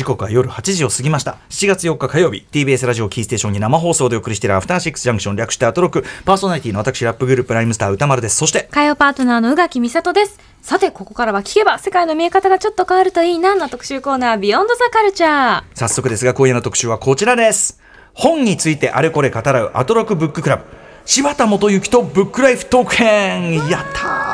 時刻は夜8時を過ぎました。7月4日火曜日 TBS ラジオキーステーションに生放送でお送りしているアフターシックスジャンクション略してアトロクパーソナリティの私ラップグループライムスター歌丸ですそして火曜パートナーの宇垣美里です。さてここからは聞けば世界の見え方がちょっと変わるといいなの特集コーナービヨンドザカルチャー早速ですが今夜の特集はこちらです。本についてあれこれ語らうアトロクブッククラブ。柴田元幸とブックライフトーク編。やったー。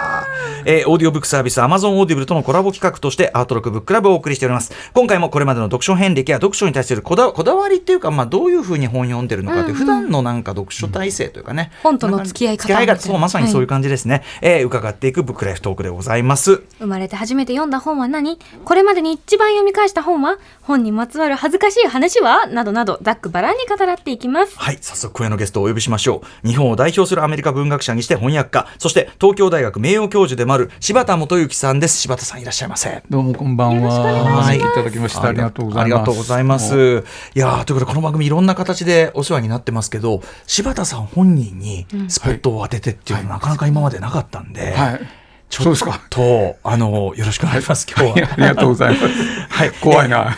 えー、オーディオブックサービス Amazon オーディブルとのコラボ企画としてアートロックブッククラブをお送りしております。今回もこれまでの読書遍歴や読書に対するこだこだわりっていうか、まあ、どういうふうに本読んでるのかって、うんうん、普段のなんか読書体制というかね、本との付き合い方がそうまさにそういう感じですね、はい、えー、伺っていくブックライフトークでございます。生まれて初めて読んだ本は何？これまでに一番読み返した本は本にまつわる恥ずかしい話は？などなどざっくばらんに語らっていきます。はい早速今夜のゲストをお呼びしましょう。日本を代表するアメリカ文学者にして翻訳家。そして東京大学名誉教授でもある柴田元幸さんです。柴田さんいらっしゃいませ。どうもこんばんは。はい。いただきました。ありがとうございます。ありがとうございます。いやということでこの番組いろんな形でお世話になってますけど柴田さん本人にスポットを当ててっていうのは、なかなか今までなかったんで、はい。ちょっと、あの、よろしくお願いします、今 日は。ありがとうございます。は。い、怖いな。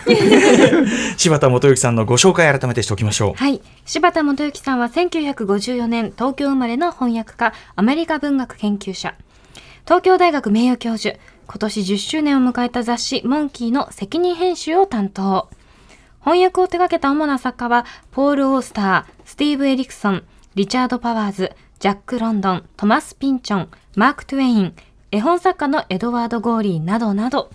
柴田元幸さんのご紹介改めてしておきましょう。はい。柴田元幸さんは1954年、東京生まれの翻訳家、アメリカ文学研究者。東京大学名誉教授、今年10周年を迎えた雑誌モンキーの責任編集を担当。翻訳を手掛けた主な作家は、ポール・オースター、スティーブ・エリクソン、リチャード・パワーズ、ジャック・ロンドン、トマス・ピンチョン、マーク・トゥエイン、絵本作家のエドワード・ゴーリーなどなど、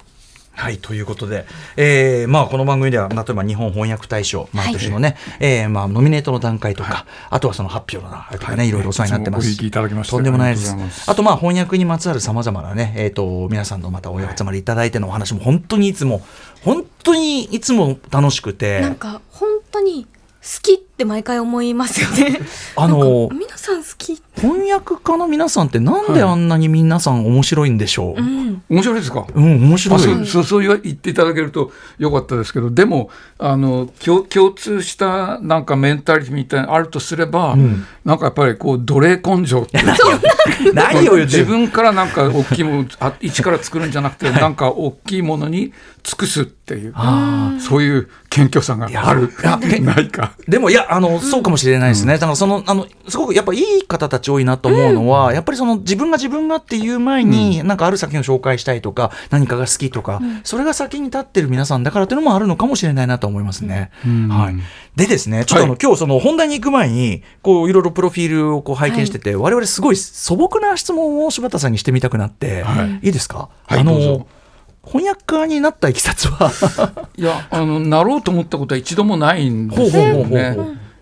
はい、ということで、えー、まあ、この番組では、例えば日本翻訳大賞、毎年のね、はい、えー、まあ、ノミネートの段階とか、はい、あとはその発表の段階とかね、はい、いろいろお世話になってます。いただきましとんでもないです。あと、まあ、翻訳にまつわるさまざまなね、えっ、ー、と、皆さんのまたお集まりいただいてのお話も、本当にいつも、本当にいつも楽しくて。なんか、本当に、好きって毎回思いますよね。あの皆さん好き翻訳家の皆さんってなんであんなに皆さん面白いんでしょう？はいうん、面白いですか？うん面白い。そうそう言っていただけるとよかったですけど、でもあの共共通したなんかメンタリティみたいなあるとすれば、うん、なんかやっぱりこう奴隷根性って 何を自分からなんか大きいものあ一から作るんじゃなくて、はい、なんか大きいものに尽くすっていう、そういう謙虚さがあるないか。でもいやあの、そうかもしれないですね。だからそのあのすごくやっぱいい方たち多いなと思うのは、やっぱりその自分が自分がっていう前に、なんかある作品を紹介したいとか何かが好きとか、それが先に立ってる皆さんだからっていうのもあるのかもしれないなと思いますね。はい。でですね、ちょっとあの、今日その本題に行く前にこういろいろプロフィールをこう拝見してて、我々すごい素朴な質問を柴田さんにしてみたくなって、いいですか？あの。翻訳家になったいきさつは。いやあのなろうと思ったことは一度もないんですよね。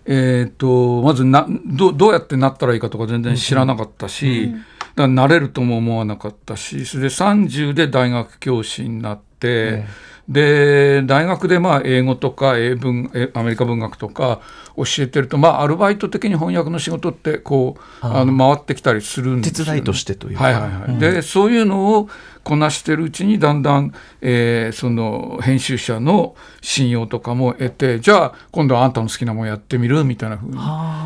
えーと、まずなどどうやってなったらいいかとか全然知らなかったし、うん、だからなれるとも思わなかったしそれで30で大学教師になって、うんで大学でまあ英語とか英文アメリカ文学とか教えてると、まあ、アルバイト的に翻訳の仕事ってこうあの回ってきたりするんですよ、ね、手伝いとしてというはいはいはい、うん、でそういうのをこなしてるうちにだんだん、えー、その編集者の信用とかも得てじゃあ今度はあんたの好きなものやってみるみたいなふうに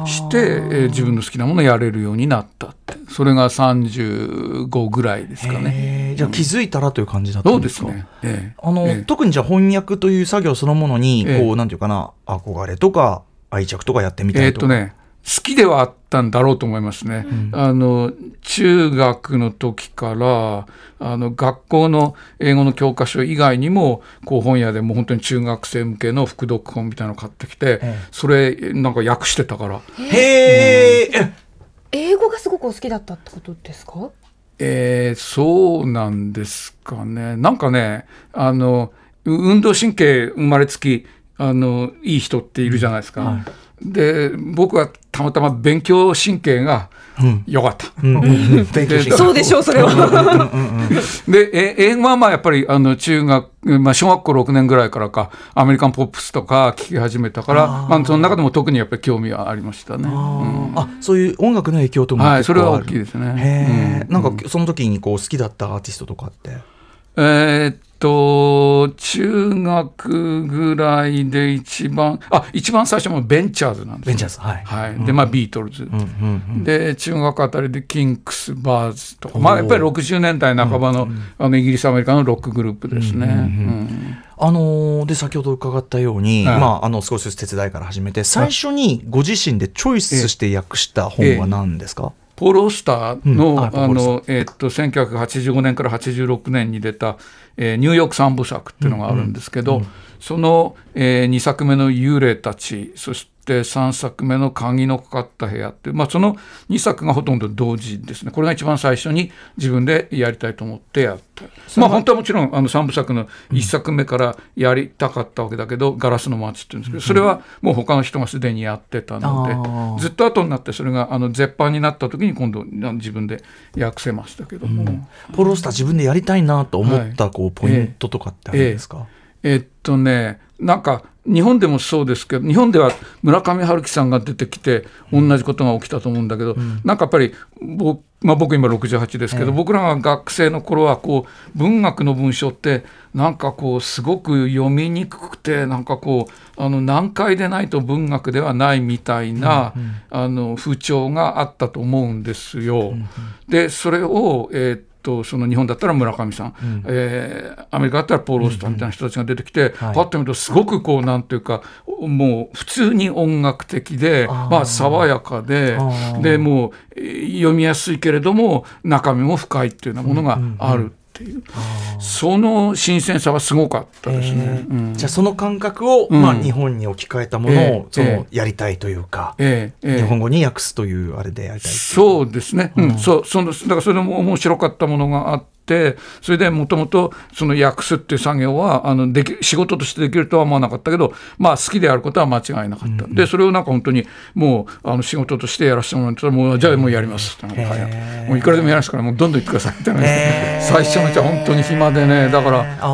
して、えー、自分の好きなものやれるようになったって。それが35ぐらいですかね。じゃあ気づいたらという感じだったんですか、そうですね、えー、あの、えー、特にじゃあ翻訳という作業そのものにこう、えー、なんていうかな憧れとか愛着とかやってみたいとか。えー、っとね好きではあったんだろうと思いますね。うん、あの中学の時からあの学校の英語の教科書以外にもこう本屋でも本当に中学生向けの副読本みたいなの買ってきて、それなんか訳してたから。へえ、うん、英語がすごくお好きだったってことですか？えー、そうなんですかね。なんかねあの運動神経生まれつきあのいい人っているじゃないですか。はい。で僕はたまたま勉強神経が良かった。そうでしょうそれは。で英語はまあやっぱりあの中学、まあ、小学校6年ぐらいからかアメリカンポップスとか聴き始めたからまあ、その中でも特にやっぱり興味はありましたね。あそういう音楽の影響ともはいそれは大きいですね。へなんかその時にこう好きだったアーティストとかって？えー、っと中学ぐらいで一番あ一番最初もベンチャーズなんです、ベンチャーズはい、はい、でまあビートルズ、うんうんうん、で中学あたりでキンクスバーズとか。まあやっぱり60年代半ばの,、あのイギリスアメリカのロックグループですね。あのーで先ほど伺ったように、はい。まあ、あの少しずつ手伝いから始めて最初にご自身でチョイスして訳した本は何ですか、ポール・オースターの,、うん。あのえーっと1985年から86年に出た、えーニューヨーク三部作っていうのがあるんですけど、その、え2作目の「幽霊たち」そして3作目の「鍵のかかった部屋」って、まあ、その2作がほとんど同時ですね。これが一番最初に自分でやりたいと思ってやった。まあ本当はもちろんあの3部作の1作目からやりたかったわけだけど「ガラスの街」っていうんですけどそれはもう他の人がすでにやってたので、ずっと後になってそれがあの絶版になった時に今度自分で訳せましたけども、ポロスター自分でやりたいなと思ったはいこうポイントとかってあるんですか、えっとねなんか日本でもそうですけど日本では村上春樹さんが出てきて同じことが起きたと思うんだけど、なんかやっぱり僕,、まあ、僕今68ですけど、ええ。僕らが学生の頃はこう文学の文章ってなんかこうすごく読みにくくてなんかこうあの難解でないと文学ではないみたいな、あの風潮があったと思うんですよ。でそれを、えーっとその日本だったら村上さん、えーアメリカだったらポール・オスターみたいな人たちが出てきて、はい。パッと見るとすごくこうなんていうかもう普通に音楽的であー。まあ、爽やかででもうえー読みやすいけれども中身も深いっていうようなものがあるっていう、その新鮮さはすごかったですね。えー。うん。じゃあその感覚を、うん。まあ、日本に置き換えたものを、ええそえのやりたいというか、ええええ日本語に訳すというあれでやりたいそうですね、うん。そうそのだからそれも面白かったものがあってそれでもともとその訳すっていう作業はあのでき仕事としてできるとは思わなかったけど、まあ、好きであることは間違いなかった、でそれをなんか本当にもうあの仕事としてやらせてもらったらもうじゃあもうやりますって、はい。もういくらでもやりますからもうどんどん言ってくださいみたいな、最初のうちは本当に暇でねだからあ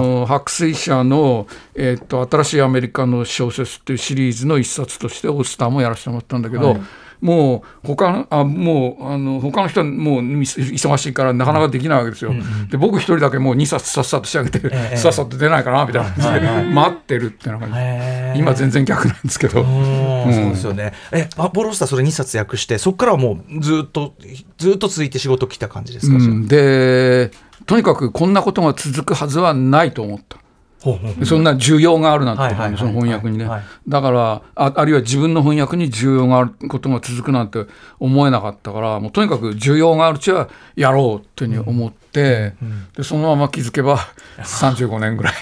の白水社の、えーっと新しいアメリカの小説っていうシリーズの一冊としてオスターもやらせてもらったんだけど、もう他のあもうあの他の人はもうみ忙しいからなかなかできないわけですよ。で僕一人だけもう2冊さっさと仕上げて、ええ。さっさと出ないかなみたいな。感じで、待ってるっていうのが、へー今全然逆なんですけど。うん。うん。そうですよね。え、あポロスターそれ2冊訳して、そこからはもうずっと、ずっと続いて仕事来た感じですか、うん。でとにかくこんなことが続くはずはないと思った。そんな需要があるなんてことその翻訳にね、はい。だからああるいは自分の翻訳に需要があることが続くなんて思えなかったからもうとにかく需要があるうちはやろうっていうふうに思って、でそのまま気づけば 35年ぐらい。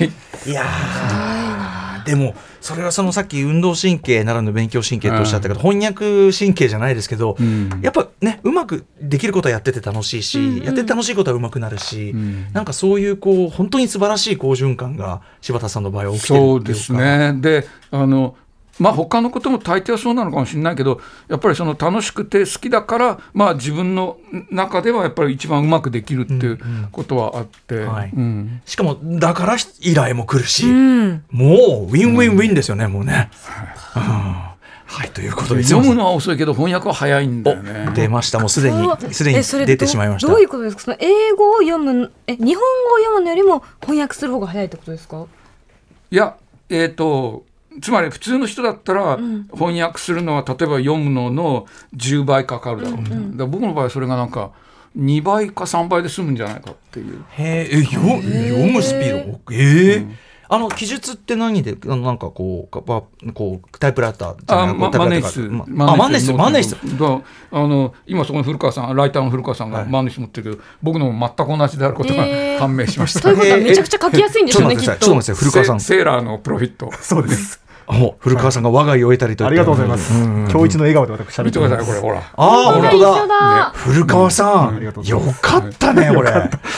いやーでもそれはそのさっき運動神経ならぬ勉強神経とおっしゃったけど、翻訳神経じゃないですけど、ん。やっぱねうまくできることはやってて楽しいし、やってて楽しいことはうまくなるし、ん。なんかそういうこう本当に素晴らしい好循環が柴田さんの場合は起きてるっていうか。そうですね。であのまあ他のことも大抵はそうなのかもしれないけどやっぱりその楽しくて好きだからまあ自分の中ではやっぱり一番うまくできるっていうことはあって、しかもだから依頼も来るし、うん。もうウィンウィンウィンですよね、もうね。うん。はい、ということで読むのは遅いけど翻訳は早いんだよね。お出ました、もうすでに、すでえそれに出てしまいました。どうどういうことですか？その英語を読むえ日本語を読むのよりも翻訳する方が早いってことですか？いや、えー、とつまり普通の人だったらん。翻訳するのは例えば読むのの10倍かかるだろう、だから僕の場合はそれがなんか2倍か3倍で済むんじゃないかっていう。へえ、読むスピード？ええあの記述って何で、なんかこう、かばこうタイプライターじゃないあまタイプライタマネーー。室かあ、万年筆、万年筆。だからあの今そこの古川さんライター。の古川さんがはい万年筆持ってるけど、僕のも全く同じであることが判明しました。ということはめちゃくちゃ書きやすいんでしょうね、きっとちょっと待ってください、古川さん。セセーラー。のプロフィット。そうです。お古川さんが我が家を得たりとありがとうございます。今日一の笑顔で私喋って見てくださいこれます。ほら。ああ、本当だ。だ。古川さうんよますかったね、これ。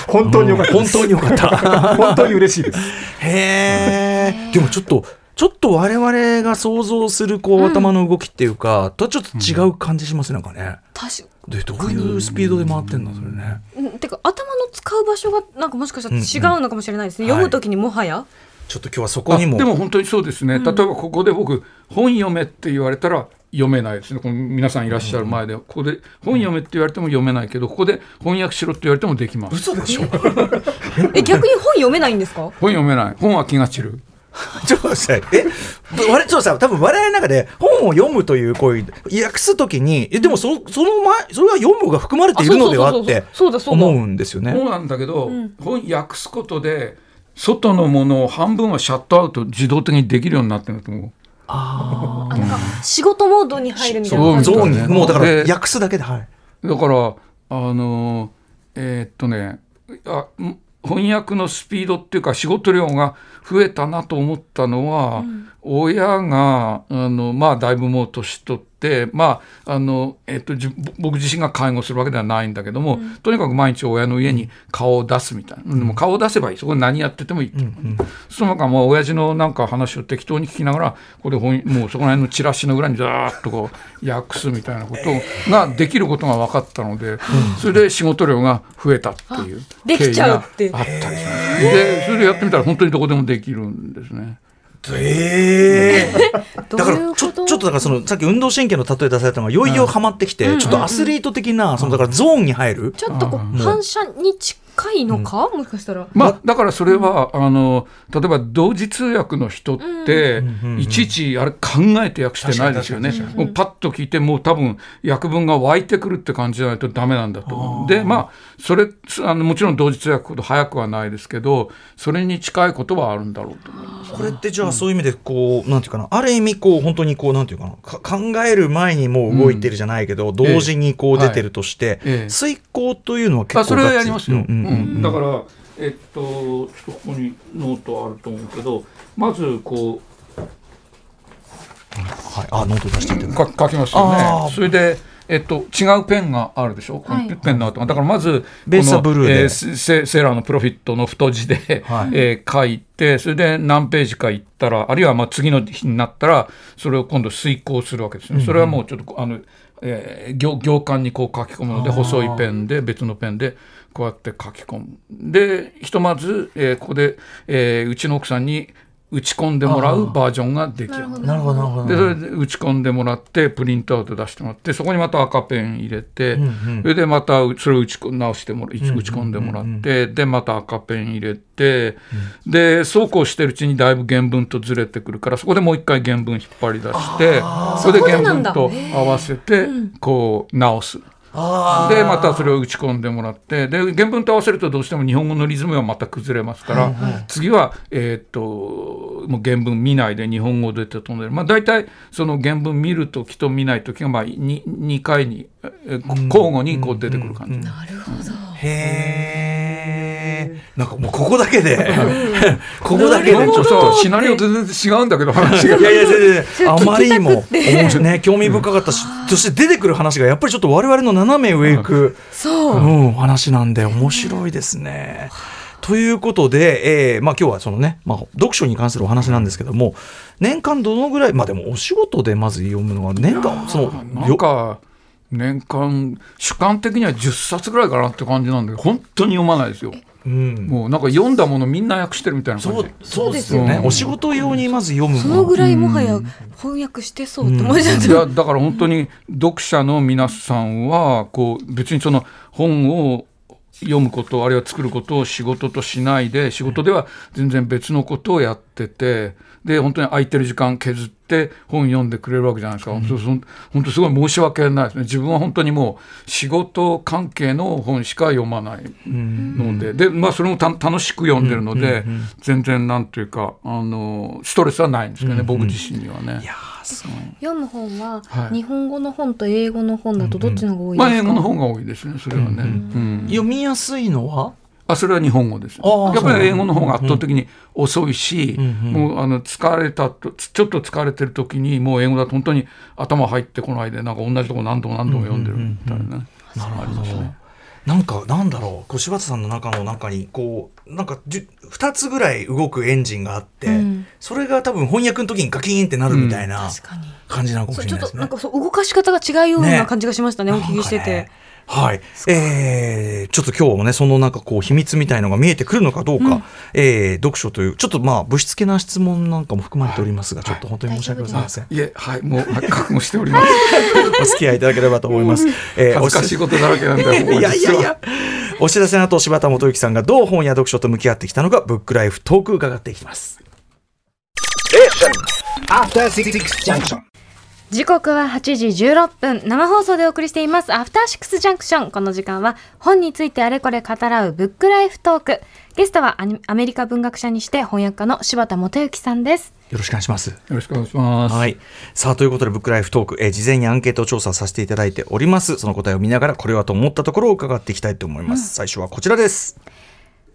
本当によかった本。当によかった。本当に嬉しいです。へえ。でもちょっと、ちょっと我々が想像するこう頭の動きっていうか、とはちょっと違う感じしますね、なんかね。確で、どういうスピードで回ってんだ、それね。うんてか頭の使う場所がなんかもしかしたら違うのかもしれないですね、うんうん読むときにもはや、ちょっと今日はそこにも。あでも本当にそうですね、例えばここで僕本読めって言われたら読めないですね。この皆さんいらっしゃる前で、ここで本読めって言われても読めないけどここで翻訳しろって言われてもできます。嘘でしょ。え逆に本読めないんですか？本読めない。本は気が散る。ちょっと待って。え我々ちょっとさ多分我々の中で本を読むというこういう訳すときにえでもそのその前それは読むが含まれているのではって思うんですよね。そうなんだけど、ん。翻訳することで外のものを半分はシャットアウト自動的にできるようになってると思う。あなんか仕事モードに入るみたいな。ゾーンにねもうだからで訳すだけではい。だからあのえーっとねあん翻訳のスピードっていうか仕事量が増えたなと思ったのは、親があのまあだいぶもう年取ってまああの、えーっとじ僕自身が介護するわけではないんだけども、とにかく毎日親の家に顔を出すみたいな、でも顔を出せばいい。そこで何やっててもいい、その中もう親父のなんか話を適当に聞きながらここで本もうそこら辺のチラシの裏にザーッとこう訳すみたいなことが できることが分かったので、それで仕事量が増えたっていうできちゃうって。経緯があったりします。でそれでやってみたら本当にどこでもできるんですね。ええ。どだからちょちょっとだからそのさっき運動神経の例え出されたのがいよいよハマってきて、ちょっとアスリート的なそのだからゾーンに入る、ちょっとこう反射に近いのか、もしかしたら。まあ、だからそれは、あの例えば同時通訳の人って、いちいちあれ考えて訳してないですよね。もうパッと聞いてもう多分訳文が湧いてくるって感じじゃないとダメなんだと思う。でまあそれあのもちろん同時通訳ほど早くはないですけどそれに近いことはあるんだろうと思います。これってじゃあそういう意味でこうなんていうかなある意味こう本当にこうなんていうかなか考える前にもう動いてるじゃないけど、同時にこう出てるとして、ええ。推敲というのは結構あそれはやりますよ、うんうんうんうんだからえっとちょっとここにノートあると思うけどまずこうはい、あノート出してみてか書きますよあー。ね。それで、えっと、違うペンがあるでしょ、このペンの跡がだからまずベースはこのブルーで。えーセ、セーラーのプロフィットの太字で、はい。えー書いてそれで何ページかいったらあるいはまあ次の日になったらそれを今度遂行するわけですね、それはもうちょっとあの、えー行行間にこう書き込むので細いペンで別のペンでこうやって書き込むでひとまず、えーここで、えーうちの奥さんに打ち込んでもらうバージョンが出来上がる。なるほどなるほど。でそれで打ち込んでもらってプリントアウト出してもらってそこにまた赤ペン入れて、それでまたそれを打ち込直してもら打ち打ち込んでもらって、でまた赤ペン入れて、でそうこうしてるうちにだいぶ原文とずれてくるからそこでもう一回原文引っ張り出してそれで原文と合わせてこう直す。あでまたそれを打ち込んでもらってで原文と合わせるとどうしても日本語のリズムがまた崩れますから、次は、えーっともう原文見ないで日本語で整える、まあ、大体その原文見る時と見ない時がまあ 2, 2回にえー交互にこう出てくる感じ。なるほど。へえなんかもうここだけで ここだけでちょっとシナリオと全然違うんだけど話が。いやいや全然 あまりにも面白い。ね興味深かったしそして出てくる話がやっぱりちょっと我々の斜め上行く、そう。うん、話なんで面白いですね。ということで、えーまあ、今日はそのね、まあ、読書に関するお話なんですけども年間どのぐらいまあでもお仕事でまず読むのは年間そのなんか年間主観的には10冊ぐらいかなって感じなんで本当に読まないですよ。うん、もうなんか読んだものみんな訳してるみたいな感じ。そうそうですよね、うん。お仕事用にまず読むそものぐらいもはや翻訳してそうって思いちゃった、いやだから本当に読者の皆さんはこう別にその本を読むことあるいは作ることを仕事としないで仕事では全然別のことをやっててで本当に空いてる時間削って本読んでくれるわけじゃないですか、そうそう本当すごい申し訳ないですね。自分は本当にもう仕事関係の本しか読まないので、でまあそれもた楽しく読んでるので、全然なんというかあのストレスはないんですけどね、僕自身にはね。読む本は、はい。日本語の本と英語の本だとどっちの方が多いですか、まあ、英語の本が多いですね、それはね。うん読みやすいのは？あそれは日本語です。やっぱり英語の方が圧倒的に遅いし、うんもうあの疲れたと、ちょっと疲れてる時に、もう英語だと本当に頭入ってこないで、なんか同じとこ何度も何度も読んでるみたいな。ね。なるほど。なんかなんだろう。こう柴田さんの中の中にこうなんかじゅ2つぐらい動くエンジンがあって、うん。それが多分翻訳の時にガキーンってなるみたいな確かに。感じなのかもそうちょっとしれないですね。なんかそう動かし方が違うようね。な感じがしましたね。お聞きしてて、はい、えー、ちょっと今日もねそのなんかこう秘密みたいのが見えてくるのかどうか、えー読書というちょっとまあぶしつけな質問なんかも含まれておりますが、ちょっと本当に申し訳ございません。いえ、はい、もうはい覚悟しております。お付き合いいただければと思います。えー恥ずかしいことだらけなんだ いやいやいや。お知らせの後柴田元幸さんがどう本や読書と向き合ってきたのかブックライフトーク伺っていきます。After Six Junction. 時刻は8時16分生放送でお送りしていますアフターシックスジャンクションこの時間は本についてあれこれ語らうブックライフトークゲストはアメリカ文学者にして翻訳家の柴田元幸さんですよろしくお願いします。よろしくお願いします。はい。さあ、ということで、ブックライフトーク、えー事前にアンケート調査させていただいております。その答えを見ながら、これはと思ったところを伺っていきたいと思います。最初はこちらです。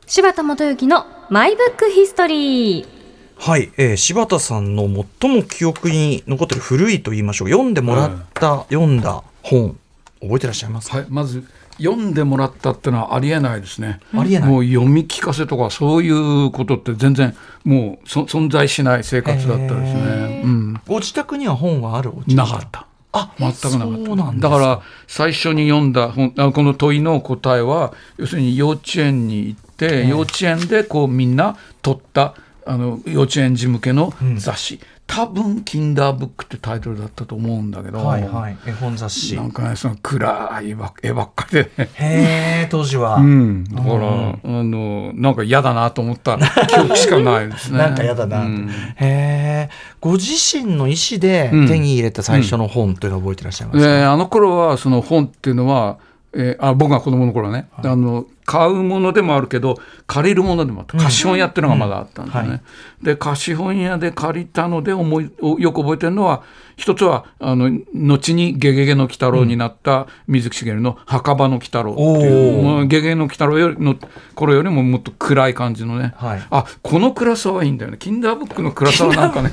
柴田元幸のマイブックヒストリーはい、えー柴田さんの最も記憶に残ってる古いと言いましょう。読んでもらった、読んだ本、覚えてらっしゃいますか、はい、まず読んでもらったってのはありえないですね。ありえないもう読み聞かせとかそういうことって全然もうそ存在しない生活だったですね。うん、ご自宅には本はあるお家なかった。あ全くなかそうなった。んですかだから最初に読んだ本あこの問いの答えは要するに幼稚園に行って、幼稚園でこうみんな取ったあの幼稚園児向けの雑誌、多分キンダーブックってタイトルだったと思うんだけど、はいはい。絵本雑誌。なんかねその暗いば絵ばっかりでね。へえ、当時は。うん、だから、あのなんか嫌だなと思った記憶しかないですね。なんか嫌だな、うんへえ。ご自身の意思でうん手に入れた最初の本というのを覚えてらっしゃいますか、であの頃はその本っていうのは、えーあ僕が子供の頃ね、あの買うものでもあるけど借りるものでもあった貸本屋っていうのがまだあったんですね。うんはい。で貸本屋で借りたので思いおよく覚えてるのは一つはあの後に「ゲゲゲの鬼太郎」になった水木しげるの「墓場の鬼太郎」っていう、ゲゲゲの鬼太郎よりの頃よりももっと暗い感じのね、はい。あこの暗さはいいんだよね。キンダーブックの暗さはなんかね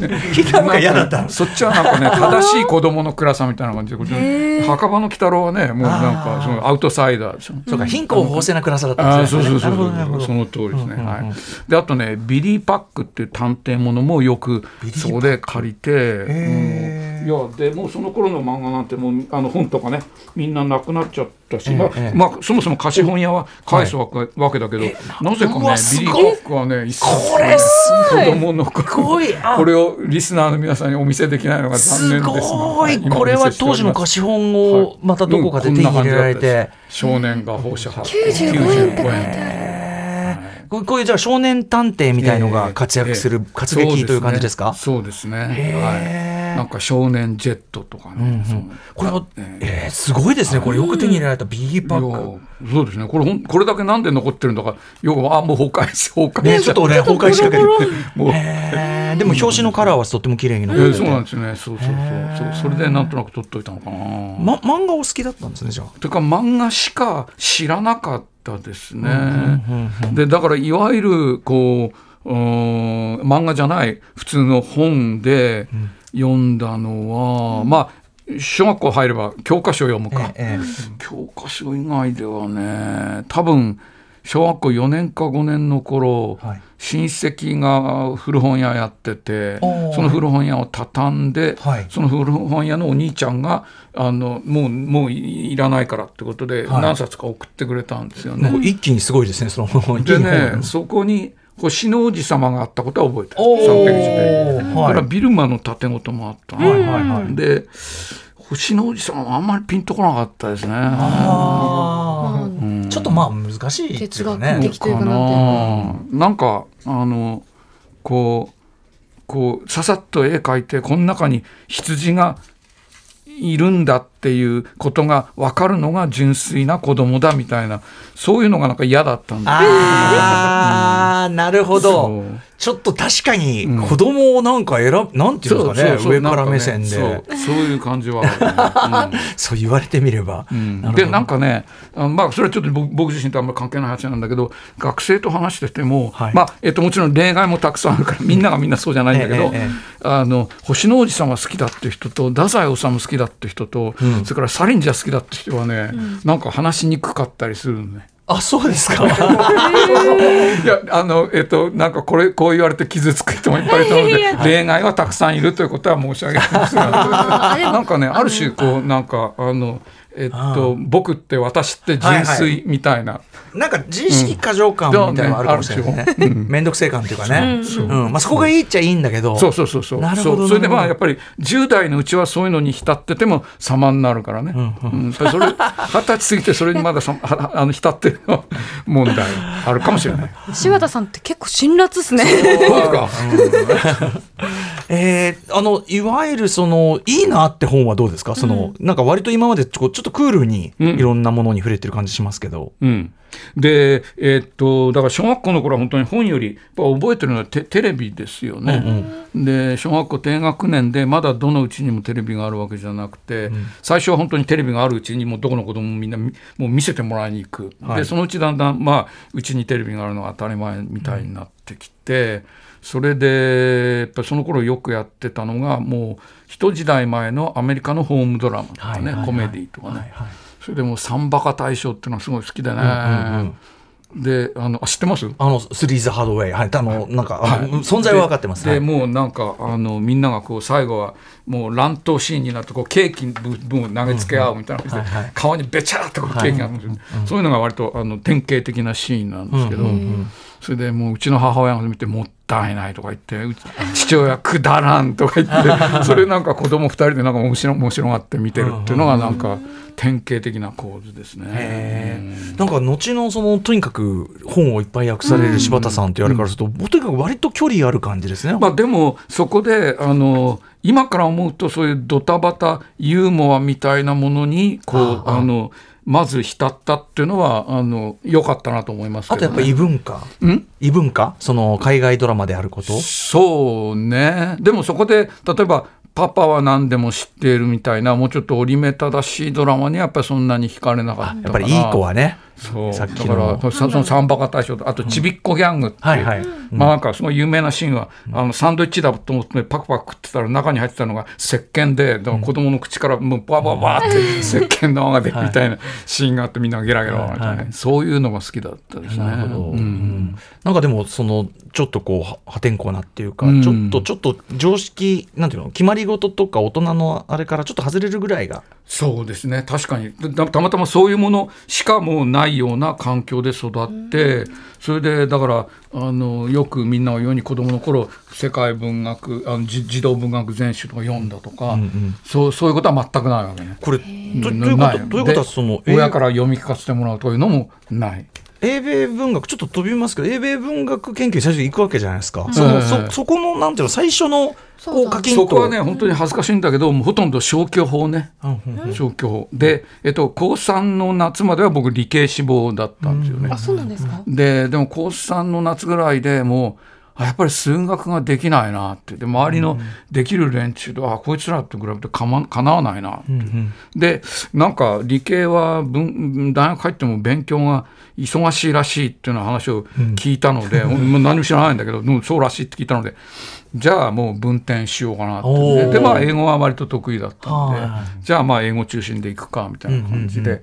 そっちはなんかね 正しい子供の暗さみたいな感じで墓場の鬼太郎はねもうなんかそのアウトサイダーでしょ。そうか、貧困法制な暗さだったああんですね。そうそうそうそう。その通りですね、うんうんうん。はい、であとねビリー・パックっていう探偵ものもよくそこで借りて、うん。いやでもうその頃の漫画なんてもうあの本とかねみんななくなっちゃったし、まあええまあ、そもそも貸本屋は返すわけ,、わけだけどなぜかねビリー・ごい。パックはねこれ子供のこれをリスナーの皆さんにお見せできないのが残す念ですがごい。今これは当時の貸本をまたどこかで手に入れられて。少年が放射発95円って書いてあるこういうじゃあ少年探偵みたいのが活躍する、活劇という感じですか？そうですね。はい。なんか少年ジェットとかね。そうこれは、ええーすごいですね。これよく手に入れられたビリーパック。そうですね。これほんこれだけなんで残ってるんだかよくあもう崩壊し崩壊ね、しちょっとね、崩壊しかける。もう。でも表紙のカラーはとっても綺麗にえ残ってそうなんですよね。そうそうそうそれでなんとなく取っといたのかな。ま、漫画お好きだったんですね、じゃあ。というか漫画しか知らなかったですね。うんうんでだからいわゆるこう漫画じゃない普通の本で読んだのは、まあ小学校入れば教科書を読むか、ええ。教科書以外ではね多分小学校4年か5年の頃、はい親戚が古本屋やっててその古本屋を畳んで、はいその古本屋のお兄ちゃんがあのもうもういらないからってことではい何冊か送ってくれたんですよね。一気にすごいですね、その、一気でね、そこに星の王子様があったことは覚えてる。おー3ページで。はからビルマの盾事もあったな。はいはいはい。で、星の王子様はあんまりピンとこなかったですね。ちょっとまあ難しいっていうか哲学ね。的というかかなんななんかあのこうこうささっと絵描いてこの中に羊がいるんだっていうことが分かるのが純粋な子供だみたいなそういうのがなんか嫌だったんだ。ああ、なるほど。ちょっと確かにうん。子供をなんか選ぶ、なんていうんですかね、上から目線で。ねそういう感じはある、そう言われてみれば。うん。でなんかねまあそれはちょっと僕僕自身とあんまり関係ない話なんだけど学生と話してても、はい。まあえっと、もちろん例外もたくさんあるからみんながみんなそうじゃないんだけど、ええええあの星の王子様好きだって人と太宰治好きだって人と、うんそれからサリンジャー好きだって人はね、なんか話しにくかったりするのね。あ、そうですか。いやあのえっとなんかこれこう言われて傷つく人もいっぱいいると思うので例外はたくさんいるということは申し上げてますが なんかねある種こうなんかあのえっと僕って私って純粋みたいな、なんか自意識過剰感みたいなのがあるかもしれないね。めん。どくせえ感っていうかね。う。ん。まあそこがいいっちゃいいんだけど。そうそうそうそう。なるほどそう。それでまあやっぱり10代のうちはそういうのに浸ってても様になるからね、うんやっぱりそれ二十歳過ぎてそれにまださは あの浸ってるのは問題あるかもしれない。柴田さんって結構辛辣っすね。そうですか えーあのいわゆるそのいいなって本はどうですか、そのなんか割と今までちょちょっとクールにうん。いろんなものに触れてる感じしますけど、うん、で、えーっとだから小学校の頃は本当に本よりやっぱ覚えてるのはテテレビですよね、で小学校低学年でまだどのうちにもテレビがあるわけじゃなくて、最初は本当にテレビがあるうちにもうどこの子供もみんなみもう見せてもらいに行く、はい。でそのうちだんだんまあうちにテレビがあるのが当たり前みたいになってきて。それでやっぱりその頃よくやってたのがもう一時代前のアメリカのホームドラマとかね、はいはいはい。コメディとかね、はいはい。それでもうサンバカ大賞っていうのはすごい好きでね、うん。であのあ知ってます？あのスリーズハードウェイ、はい、あのなんか、あの存在は分かってます。ではい。もうなんかあのみんながこう最後はもう乱闘シーンになってこうケーキ部分を投げつけ合うみたいな感じで、はいはい。顔にべちゃーっとこうケーキがあるんですよ、そういうのが割とあの典型的なシーンなんですけど、それでもううちの母親が見てもったいないとか言って父親くだらんとか言ってそれなんか子供二人でなんか面白面白がって見てるっていうのがなんか典型的な構図ですね。へーなんか後のそのとにかく本をいっぱい訳される柴田さんって言われるからすると、もうとにかく割と距離ある感じですね。まあ、でもそこであの今から思うとそういうドタバタユーモアみたいなものにこうあああのまず浸ったっていうのはあの良かったなと思いますけど、ね、あとやっぱ異文化、ん？異文化、その海外ドラマであること？そうね。でもそこで例えばパパは何でも知っているみたいなもうちょっと折り目正しいドラマにやっぱりそんなに惹かれなかったやっぱりいい子はね。そう。だの。からそそのサンバカ大賞とあとちびっこギャングっていう。まあなんかすごい有名なシーンは、あのサンドイッチだと思ってパクパク食ってたら中に入ってたのが石鹸でだから子供の口からもうバババーって石鹸の泡が出るみたいなシーンがあってみんながゲラゲラ笑ってね、はいはい。そういうのが好きだったですね。なるほど、ううん。んなんかでもそのちょっとこうは破天荒なっていうか、うん。ちょっとちょっと常識なんていうの決まり事とか大人のあれからちょっと外れるぐらいが。そうですね。確かに。たたまたまそういうものしかもうないような環境で育って、それでだからあのよくみんなが言うように子供の頃世界文学あのじ児童文学全集とか読んだとか、そうそういうことは全くないわけね。これととうんいうこないとはでその親から読み聞かせてもらうというのもない。英米文学ちょっと飛びますけど英米文学研究に最初行くわけじゃないですか、そのええそそこのなんていうの最初のこう課金とそこはね本当に恥ずかしいんだけどもうほとんど消去法ね。うんうん消去法。で、えっと、高3の夏までは僕理系志望だったんですよね。あそうなんですか、ででも高3の夏ぐらいでもうあやっぱり数学ができないなって。で周りのできる連中と、あこいつらと比べてか,、ま、かなわないなって、でなんか理系は文大学入っても勉強が忙しいらしいっていうような話を聞いたので、もう何も知らないんだけどそうらしいって聞いたのでじゃあもう分転しようかなって、おー。ででまあ英語は割と得意だったんで、はじゃあまあ英語中心でいくかみたいな感じで。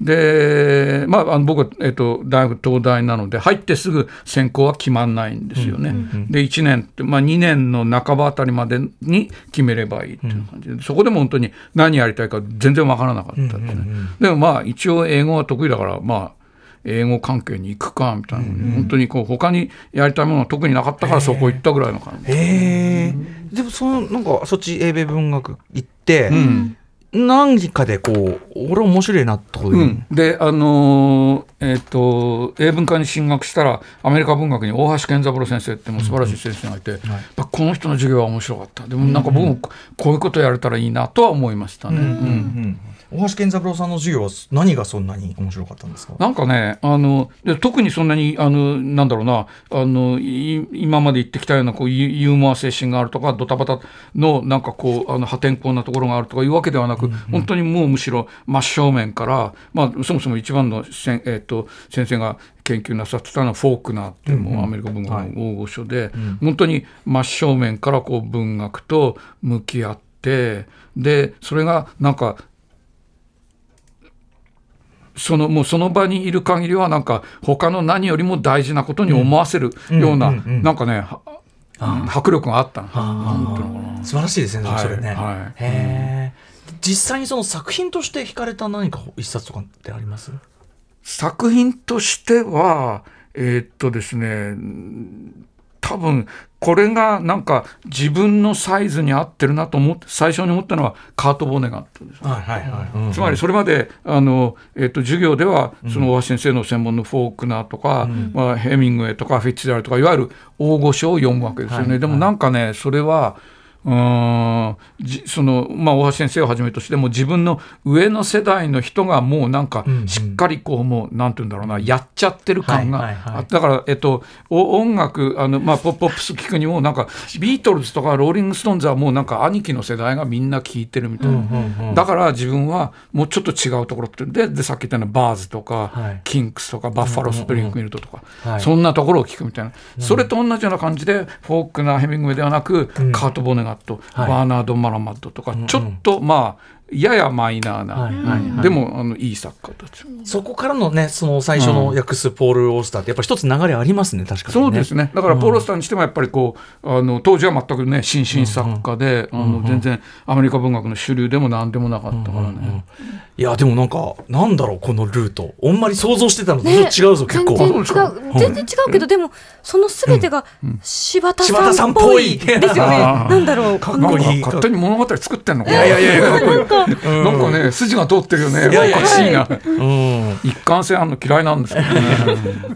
で、まあ、あの僕は、えっと、大学東大なので入ってすぐ専攻は決まんないんですよね。で1年まあ、2年の半ばあたりまでに決めればいいっていう感じで、そこでも本当に何やりたいか全然わからなかったですね。でもまあ一応英語は得意だからまあ英語関係に行くかみたいな、本当にこう他にやりたいものは特になかったからそこ行ったぐらいの感じ。へえでもそのなんかそっち英米文学行って、うん何かでこう俺面白いなってことで、うん、であのーえっ、と英文科に進学したらアメリカ文学に大橋健三郎先生ってもう素晴らしい先生がいて、やっぱこの人の授業は面白かった。でもなんか僕もここういうことやれたらいいなとは思いましたね。うん大橋健三郎さんの授業は何がそんなに面白かったんですか？なんかねあので特にそんなにあのなんだろうなあのい今まで言ってきたようなこうユユーモア精神があるとかドタバタのなんかこうあの破天荒なところがあるとかいうわけではなく、本当にもうむしろ真正面から、まあ、そもそも一番のせん、えっと先生が研究なさってたのはフォークナーっていうもうアメリカ文学の大御所で、本当に真正面からこう文学と向き合ってでそれがなんかそのもうその場にいる限りはなんか他の何よりも大事なことに思わせるような、なんかねは迫力があった素晴らしいですね、はいそれね。はいへえ。実際にその作品として惹かれた何か一冊とかってあります？作品としてはえーっとですね多分これがなんか自分のサイズに合ってるなと思って最初に思ったのはカート・ボネガットです。はいはいはい。つまりそれまであの、えっと授業ではその大橋先生の専門のフォークナーとか、まあ、ヘミングウェイとかフィッツジェラとかいわゆる大御所を読むわけですよね、はい。でもなんかねそれはうん。じその、まあ、大橋先生をはじめとしても自分の上の世代の人がもうなんかしっかりこうもうなんて言うんだろうなやっちゃってる感が、だから、えっと、お音楽あの、まあ、ポップポップス聞くにもなんかビートルズとかローリング・ストーンズはもうなんか兄貴の世代がみんな聞いてるみたいな、だから自分はもうちょっと違うところってででさっき言ったようなバーズとか、はい。キンクスとかバッファロー・スプリングフィールドとか、はい。そんなところを聞くみたいな、それと同じような感じでフォークなヘミングウェイではなく、カート・ボネガット、はい。バーナード・マラマッドとか、ちょっとまあややマイナーな、はいはいはい。でもあのいい作家たち。そこからのねその最初の訳すポール・オースターってやっぱ一つ流れありますね確かにね。そうですね。だからポール・スターにしてもやっぱりこうあの当時は全くね新進作家で、あの全然アメリカ文学の主流でも何でもなかったからね。いやでもなんかなんだろうこのルート。あんまり想像してたのと違うぞ、結構。全然違う。全然違うけど、でもそのすべてが柴田ささんっんっぽい。ですよね。なんだろう。かっこいい。勝手に物語作ってんのか。いなやいやいやいやかっこいいなんかね筋が通ってるよね。おかしいなうん。一貫性あるの嫌いなんですけどね。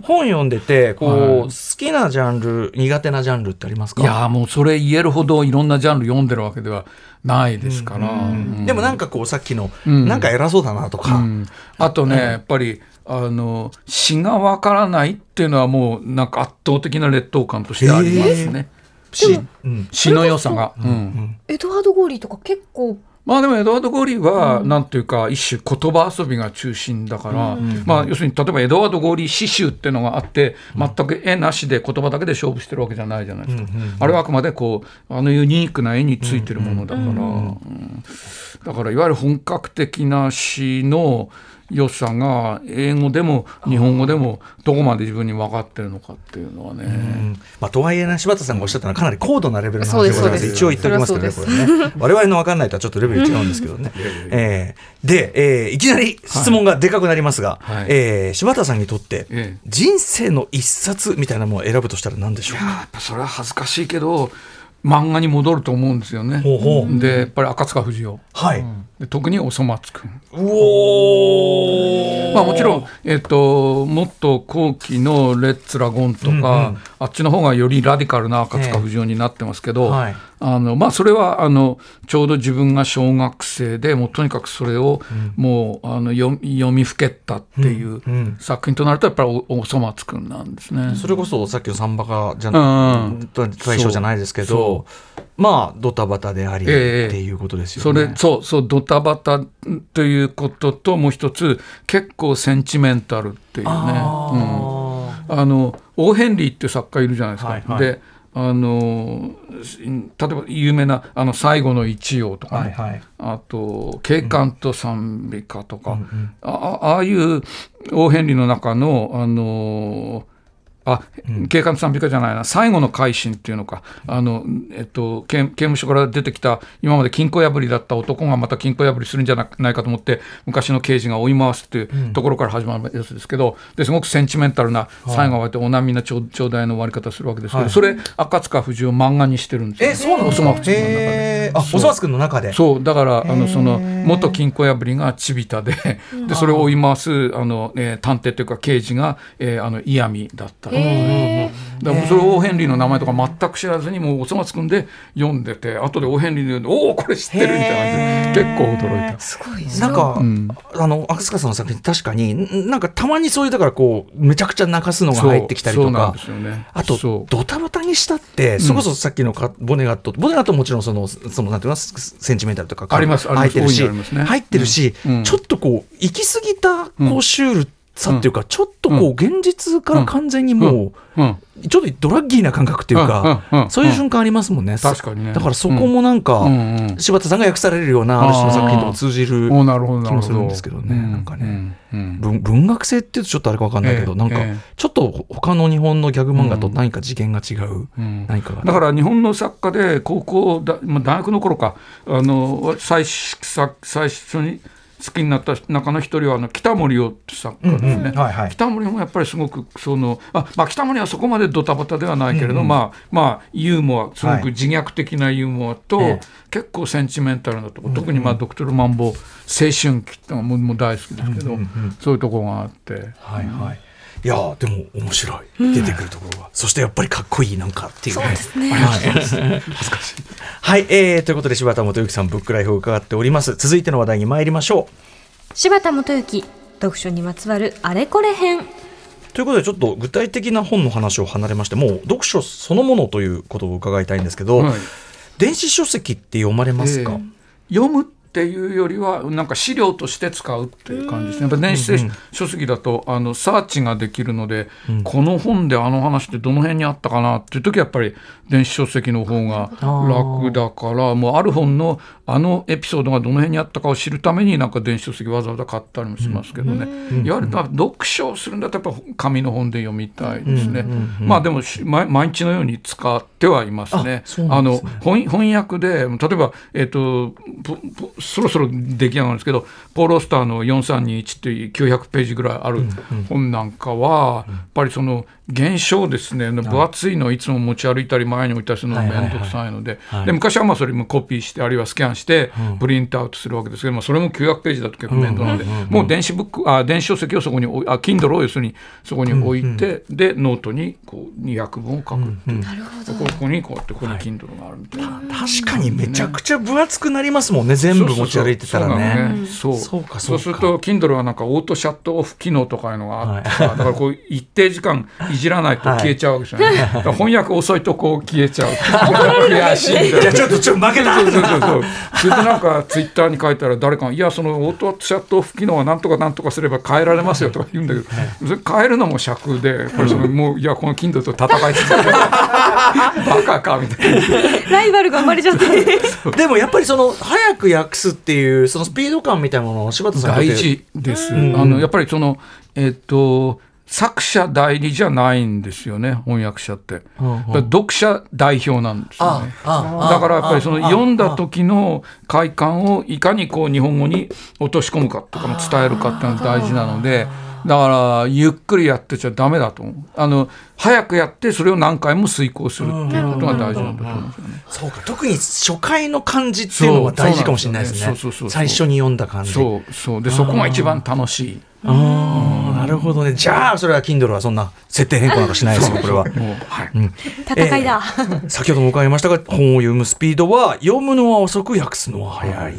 本読んでてこう、はい。好きなジャンル苦手なジャンルってありますか？いやもうそれ言えるほどいろんなジャンル読んでるわけではないですから、うん。でもなんかこうさっきの、ん。なんか偉そうだなとか、うん。あとね、やっぱりあの詩がわからないっていうのはもうなんか圧倒的な劣等感としてありますね。しうん。詩の良さが。うん。エドワード・ゴーリーとか結構まあでもエドワード・ゴーリーはなんていうか一種言葉遊びが中心だから、まあ要するに例えばエドワード・ゴーリー詩集っていうのがあって全く絵なしで言葉だけで勝負してるわけじゃないじゃないですか、あれはあくまでこうあのユニークな絵についてるものだから、うん。だからいわゆる本格的な詩の良さが英語でも日本語でもどこまで自分に分かってるのかっていうのはね、うん。まあ、とはいえね柴田さんがおっしゃったのはかなり高度なレベルの話でございます。一応言っておきますけどねこそれね我々の分かんないとはちょっとレベル違うんですけどね。えーで、えーいきなり質問がでかくなりますが、はい。えー柴田さんにとって、ええ。人生の一冊みたいなものを選ぶとしたら何でしょうか？やっぱそれは恥ずかしいけど漫画に戻ると思うんですよね。ほうほう。でやっぱり赤塚不二夫。はい、で特におそ松くん。まあ、もちろん、えっともっと後期の「レッツ・ラゴン」とか、うんうん。あっちの方がよりラディカルな赤塚不二夫になってますけど、はい。あのまあ、それはあのちょうど自分が小学生でもうとにかくそれをもうあの読み読みふけったっていううんうん。作品となるとやっぱりおおそ松くんなんですね。それこそさっきのサンバカじゃうなん対象じゃないですけどまあドタバタであり、ええ。っていうことですよそね。れそうそうドタバタということともう一つ結構センチメンタルっていうね。あうん。ーあのオーヘンリーっていう作家いるじゃないですか。はいはい。であの例えば有名な「あの最後の一葉」とかね、はいはい。あと「警官と賛美歌」とか、うん。あああいうオーヘンリーの中のあのあ、警官と賛美歌じゃないな。最後の改心っていうのか。あの、えっと、刑刑務所から出てきた今まで金庫破りだった男がまた金庫破りするんじゃなないかと思って昔の刑事が追い回すっていうところから始まるやつですけどですごくセンチメンタルな最後はお波なちょう頂戴の終わり方するわけですけど、はい。それ赤塚不二夫漫画にしてるんですよ、えそうなんですか？おそ松くんの中で。あそう。おそ松くんの中で？そうだからあのその元金庫破りがチビタででそれを追い回すあの、えー探偵というか刑事が、えーあの嫌味だったへだからそれをオーヘンリーの名前とか全く知らずにもうおそ松くんで読んでて後でオーヘンリーに言うのおおこれ知ってるみたいな感じで結構驚いた。すごいな。んか、うん。あの赤塚さんの作品確かにんなんかたまにそういうだからこうめちゃくちゃ泣かすのが入ってきたりとか。ね。あとドタバタにしたってそれこそさっきのかボネガットボネガットももちろんそのそのなんていうのセンチメンタルとかありますあります。入ってるし大いにありますね。入ってるし、うん。ちょっとこう行き過ぎたこうシュールさっていうか、ちょっとこう現実から完全にもう、うん。ちょっとドラッギーな感覚っていうか、そういう瞬間ありますもんね。確かにね。だからそこもなんか、柴田さんが訳されるようなある種の作品とも通じる気もするんですけどねなんかね。文文学性っていうとちょっとあれか分かんないけど、ええ。なんかええ。ちょっと他の日本のギャグ漫画と何か次元が違う、うん。何かがだから日本の作家で高校だ、まあ、大学の頃かあの最初最初に好きになった中の一人はあの北森夫って作家ですね。うんうん。はいはい。北森もやっぱりすごくそのあ、まあ、北森はそこまでドタバタではないけれど、まあまあユーモアすごく自虐的なユーモアと、ええ。結構センチメンタルなところ、特にまあドクトルマンボウ青春期ってのがもう大好きですけど、そういうところがあって。はいはいいやーでも面白い。出てくるところが、そしてやっぱりかっこいいなんかっていう。ね。はい、はい、えー、ということで柴田元幸さんブックライフを伺っております。続いての話題に参りましょう。柴田元幸読書にまつわるあれこれ編。ということでちょっと具体的な本の話を離れましてもう読書そのものということを伺いたいんですけど、はい。電子書籍って読まれますか、えー読むっていうよりはなんか資料として使うっていう感じですね。やっぱ電子書籍だとあのサーチができるので、この本であの話ってどの辺にあったかなっていう時はやっぱり電子書籍の方が楽だからもうある本のあのエピソードがどの辺にあったかを知るためになんか電子書籍わざわざ買ったりもしますけどね。いわゆるまあ読書をするんだったらやっぱ紙の本で読みたいですね。まあでもし毎毎日のように使ってはいますね。あそうなあの翻翻訳で例えば、えっとぽぽそろそろ出来上がるんですけどポール・オスターの4321っていう900ページぐらいある本なんかは、やっぱりその現象ですね。分厚いのをいつも持ち歩いたり前に置いたりするのが面倒くさいので。で昔はまあそれもコピーしてあるいはスキャンしてプリントアウトするわけですけどもそれも900ページだと結構面倒なので。もう電子ブックあ電子書籍をそこに置いあ Kindle を要するにそこに置いてでノートにこう200文を書くっていう。ここにこうやってここに Kindle があるみたい。な。確かにめちゃくちゃ分厚くなりますもんね全部持ち歩いてたらね。そうそう。すると Kindle はなんかオートシャットオフ機能とかいうのがあってさ、だからこう一定時間 いじらないと消えちゃうわけですよね、だから翻訳遅いとこう消えちゃう。悔しいんだよ。いやちょっとちょっと負けた。そうそうそうそうそれでなんかツイッターに書いたら誰かが「いやそのオートシャットオフ機能はなんとかなんとかすれば変えられますよ」とか言うんだけど、それ変えるのも尺でやっぱりそのもういやこの Kindle と戦い続けて。バカかみたいな。ライバルが生まれちゃって。でもやっぱりその早く訳すっていうそのスピード感みたいなものを柴田さん大事です、あのやっぱりそのえっと作者代理じゃないんですよね翻訳者って、うんうん。読者代表なんですよね。あだからやっぱりそのあ読んだ時の快感をいかにこう日本語に落とし込むかとかも伝えるかっていうのが大事なのでだからゆっくりやってちゃダメだと思う。あの早くやってそれを何回も遂行するっていうことが大事なんだと思うんですよね。そうか特に初回の感じっていうのは大事かもしれないですね。そうそうそうそう。最初に読んだ感じそうそう。でそこが一番楽しい。ああなるほどね。じゃあそれは Kindle はそんな設定変更なんかしないですよこれは。もうはい。戦いだ、先ほども伺いましたが本を読むスピードは読むのは遅く訳すのは早い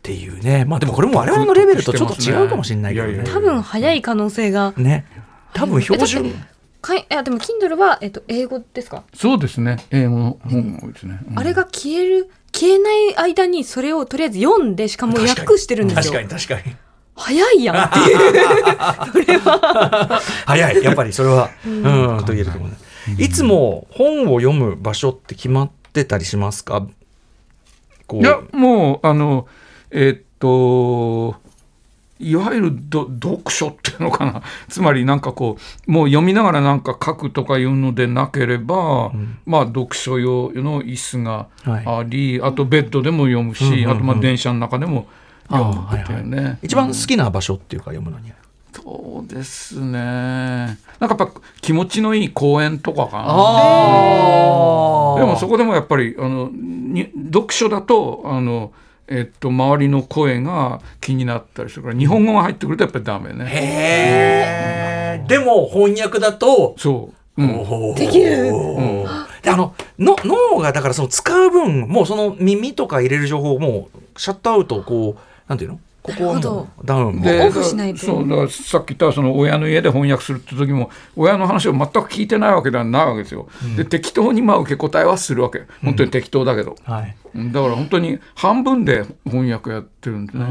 っていうね。まあでもこれも我々のレベルとちょっと違うかもしれないけどね。多分早い可能性が。ね。多分標準。かいいやでも Kindle は、えっと、英語ですか、そうですね。英語の本が多いですね。うん。あれが消える消えない間にそれをとりあえず読んでしかも訳してるんです確かよに確かに。早いやんっていう。それは。早いやっぱりそれは。うん。と言えると思うねいつも本を読む場所って決まってたりしますか？こう。いや、もう、あの、えーっと、いわゆるど読書っていうのかな。つまりなんかこうもう読みながらなんか書くとかいうのでなければ、まあ読書用の椅子があり、あとベッドでも読むし、うんうんうんあとまあ電車の中でも読むっていうね、一番好きな場所っていうか読むのにそうですね。なんかやっぱ気持ちのいい公園とかかな。あでもそこでもやっぱりあのに読書だとあの、えっと、周りの声が気になったりするから日本語が入ってくるとやっぱりダメね。へえ。でも翻訳だとそう、うん、できる。うん。であのの脳がだからその使う分もうその耳とか入れる情報をもうシャットアウトこうなんていうの？ここはもうダウンも。でオフしないと。そうだからさっき言ったその親の家で翻訳するって時も親の話を全く聞いてないわけではないわけですよ。で適当にまあ受け答えはするわけ。本当に適当だけど、はい。うんだから本当に半分で翻訳やってるんですね。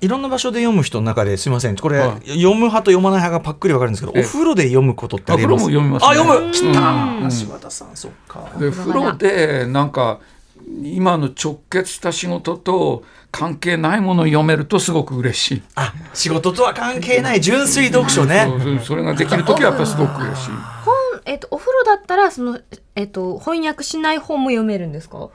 いろんな場所で読む人の中ですみません。これ、はい。読む派と読まない派がパックリ分かるんですけどええ。お風呂で読むことってあります？お風呂も読みますね。あ読む。来たうん。ー柴田さんそっか。で風呂でなんか今の直結した仕事と関係ないものを読めるとすごく嬉しい。あ仕事とは関係ない純粋読書ねそれができる時はやっぱりすごく嬉しい。本、えっと、お風呂だったらその、えっと、翻訳しない本も読めるんですか？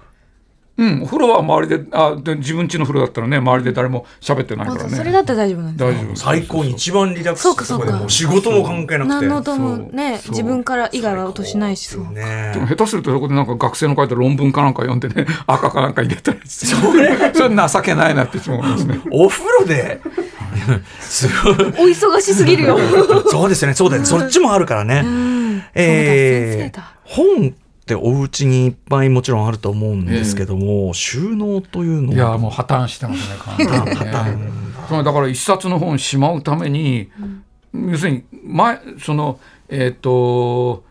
うん、お風呂は周りであで自分家の風呂だったらね周りで誰も喋ってないあからね。それだったら大丈夫なんです大丈夫。最高に一番リラックスそうかそうか。仕事も関係なくて。何の音もね自分から以外は音しないし。そう。でもね下手するとそこでなんか学生の書いた論文かなんか読んでね 赤かなんか入れたりして。それ？それ情けないなっていつも思いますね。お風呂で？すごい。お忙しすぎるよ。そうですよね。そうだよね。そっちもあるからね、えーそうだ先生だ。本ってお家にいっぱいもちろんあると思うんですけども、収納というのは。いやもう破綻してますね。完全にねそのだから一冊の本しまうために、要するに前そのえっ、と、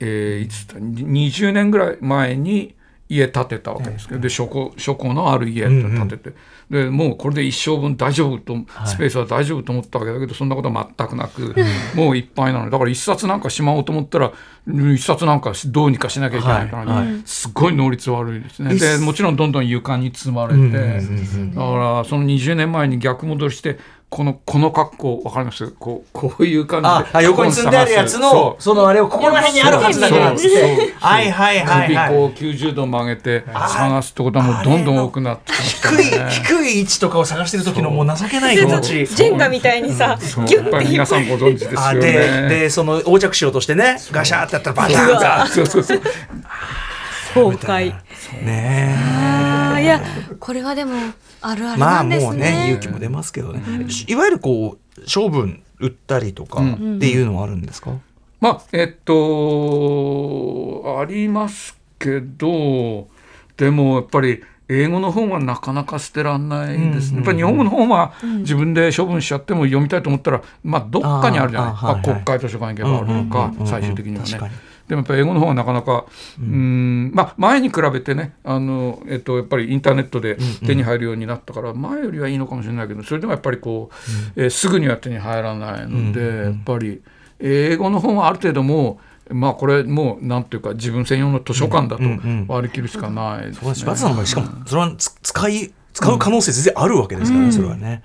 えーいつだ20年ぐらい前に家建てたわけですけど、で書庫書庫のある家建てて、でもうこれで一生分大丈夫と、スペースは大丈夫と思ったわけだけどそんなことは全くなく、もういっぱいなのでだから一冊なんかしまおうと思ったらうん一冊なんかしどうにかしなきゃいけないから、はい。すごい能率悪いですね。一でもちろんどんどん床に積まれて、だからその20年前に逆戻りしてこのこの格好わかります？こうこういう感じで。ああ横に積んであるやつのそそのあれをここら辺にあるはずだからはいはいはいはい。首こう90度曲げて探すってことはもうどんどん多くなってき低いてね。低い位置とかを探してる時のもう情けない気持ち。ジェンガみたいにさ、ギュッやっぱり皆さんご存知ですよあでね。でその横着しようとしてねガシャーってやったらバターンがそうそうそう。崩壊。ね。ああ、いや、これはでも、あるあるまあなんですね。もうね勇気も出ますけどねいわゆるこう処分売ったりとかっていうのはあるんですか？まあえっとありますけどでもやっぱり英語の本はなかなか捨てらんないですね。やっぱり日本語の本は自分で処分しちゃっても読みたいと思ったら、まあどっかにあるじゃない。あはい国会図書館行けばあるのかうんうんうんうん最終的にはね確かに。でもやっぱり英語の方はなかなか、うん、まあ前に比べてね、あのえっとやっぱりインターネットで手に入るようになったから、前よりはいいのかもしれないけど、それでもやっぱりこう、えーすぐには手に入らないので、やっぱり英語の本はある程度もうまあこれもうなんていうか自分専用の図書館だとうんうんうん割り切るしかないですね。そうだしバツさんの場合しかもそれ使い使う可能性全然あるわけですからね、それはね、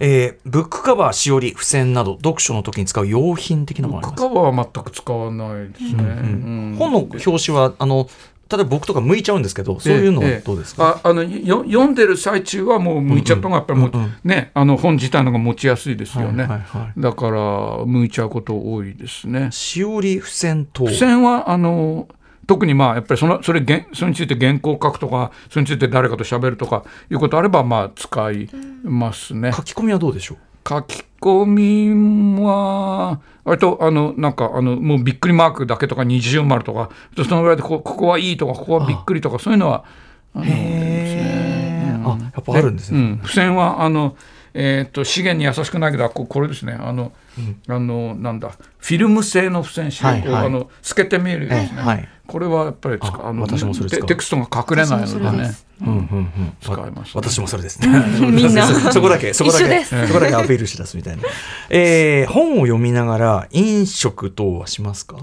えーブックカバーしおり付箋など読書の時に使う用品的なものあります。カバーは全く使わないですね。うん本の表紙はあの例えば僕とか向いちゃうんですけどそういうのはどうですか、ああのよ読んでる最中はもう向いちゃったのがやっぱりもう、うんうん。ねあの本自体のが持ちやすいですよね、だから向いちゃうこと多いですね。しおり付箋等。付箋はあの特にまあやっぱりそのそれげんそれについて原稿を書くとかそれについて誰かと喋るとかいうことあればまあ使いますね。書き込みはどうでしょう？書き込みは割とあのなんかあのもうびっくりマークだけとか二重丸とかそのぐらいでこここはいいとかここはびっくりとかそういうのはあのへー。あやっぱあるんですね、うん、付箋はあの、えー、と資源に優しくないけどここれですね。あの、あのなんだフィルム製の付箋紙はいはい。あの透けて見えるですね、ええはいこれはやっぱり使ああの私もそれテテクストが隠れないのでね。うんうんうん。使いますね私もそれですね。みんな。そこだけ、そこだけ、そこだけアピールしだすみたいな。えー本を読みながら飲食等はしますか？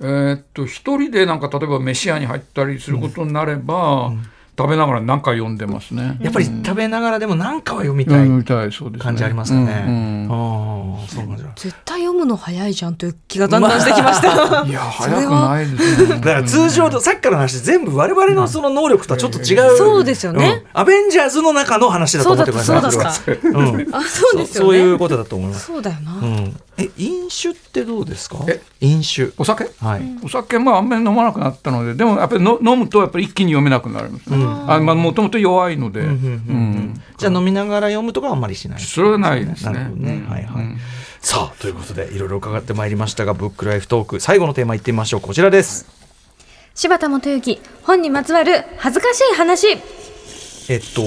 えーっと一人でなんか例えば飯屋に入ったりすることになれば、食べながら何か読んでますね。やっぱり食べながらでも何かは読みたい読みたいそうですね感じありますかね。うんああ、そうなんじゃ。絶対読むの早いじゃんという気がだんだんしてきました。いや早くないですね。だから通常とさっきからの話全部我々のその能力とはちょっと違う。そうですよねうんアベンジャーズの中の話だと思ってください。そうだったそうですよね。そういうことだと思います。そうだよな。うん。え、飲酒ってどうですか？え？飲酒。お酒？はい。お酒まああんまり飲まなくなったのででもやっぱりの飲むとやっぱり一気に読めなくなります、あまあもともと弱いので、うんじゃあ飲みながら読むとかはあんまりしない。それはないですねなるほどね。うんはいはい。うんさあということでいろいろ伺ってまいりましたがブックライフトーク最後のテーマいってみましょうこちらです。柴田元幸、本にまつわる恥ずかしい話。えっと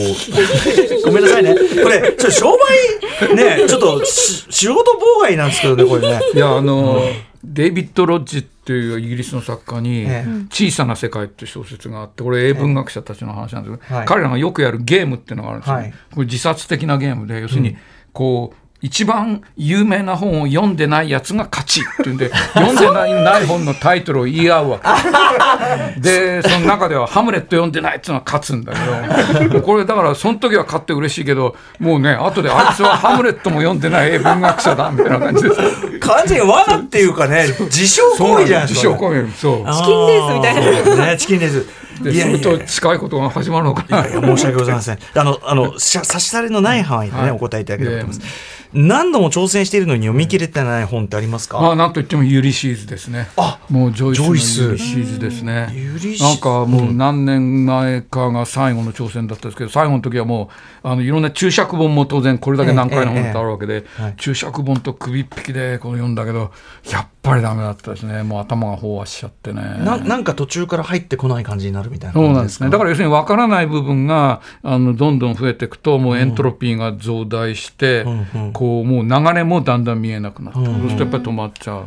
ごめんなさいね。これちょっと商売ねちょっとし仕事妨害なんですけどねこれね。いやあの、デイビッド・ロッジっていうイギリスの作家にええ「小さな世界」っていう小説があってこれ英文学者たちの話なんですけど、はい。彼らがよくやるゲームっていうのがあるんですよ、はい。これ自殺的なゲームで要するにこう一番有名な本を読んでないやつが勝ちっていうんで読んでないない本のタイトルを言い合うわけ でその中では「ハムレット」読んでないっていうのは勝つんだけどこれだからその時は勝って嬉しいけどもうね後であいつは「ハムレット」も読んでない英文学者だみたいな感じです完全に罠っていうかね自傷行為じゃないですか。自傷行為そうチキンレースみたいなな。ねチキンレース。でそれと近いことが始まるのかな。いや申し訳ございません。あの、あの、差し障りのない範囲でね、はいお答えいただければと思います。何度も挑戦しているのに読み切れてない本ってありますか、まあなんといってもユリシーズですね。あもうジョイスユリシーズですね。ユリシなんかもう何年前かが最後の挑戦だったんですけど、最後の時はもうあのいろんな注釈本も当然これだけ難解な本ってあるわけで、はい注釈本と首っ引きでこう読んだけど、やっぱりダメだったですね。もう頭が飽和しちゃってね。ななんか途中から入ってこない感じになるみたいなそうなんですね。だから要するに分からない部分があのどんどん増えていくともうエントロピーが増大して、うんうんこうもう流れもだんだん見えなくなってうん。そうするとやっぱり止まっちゃう。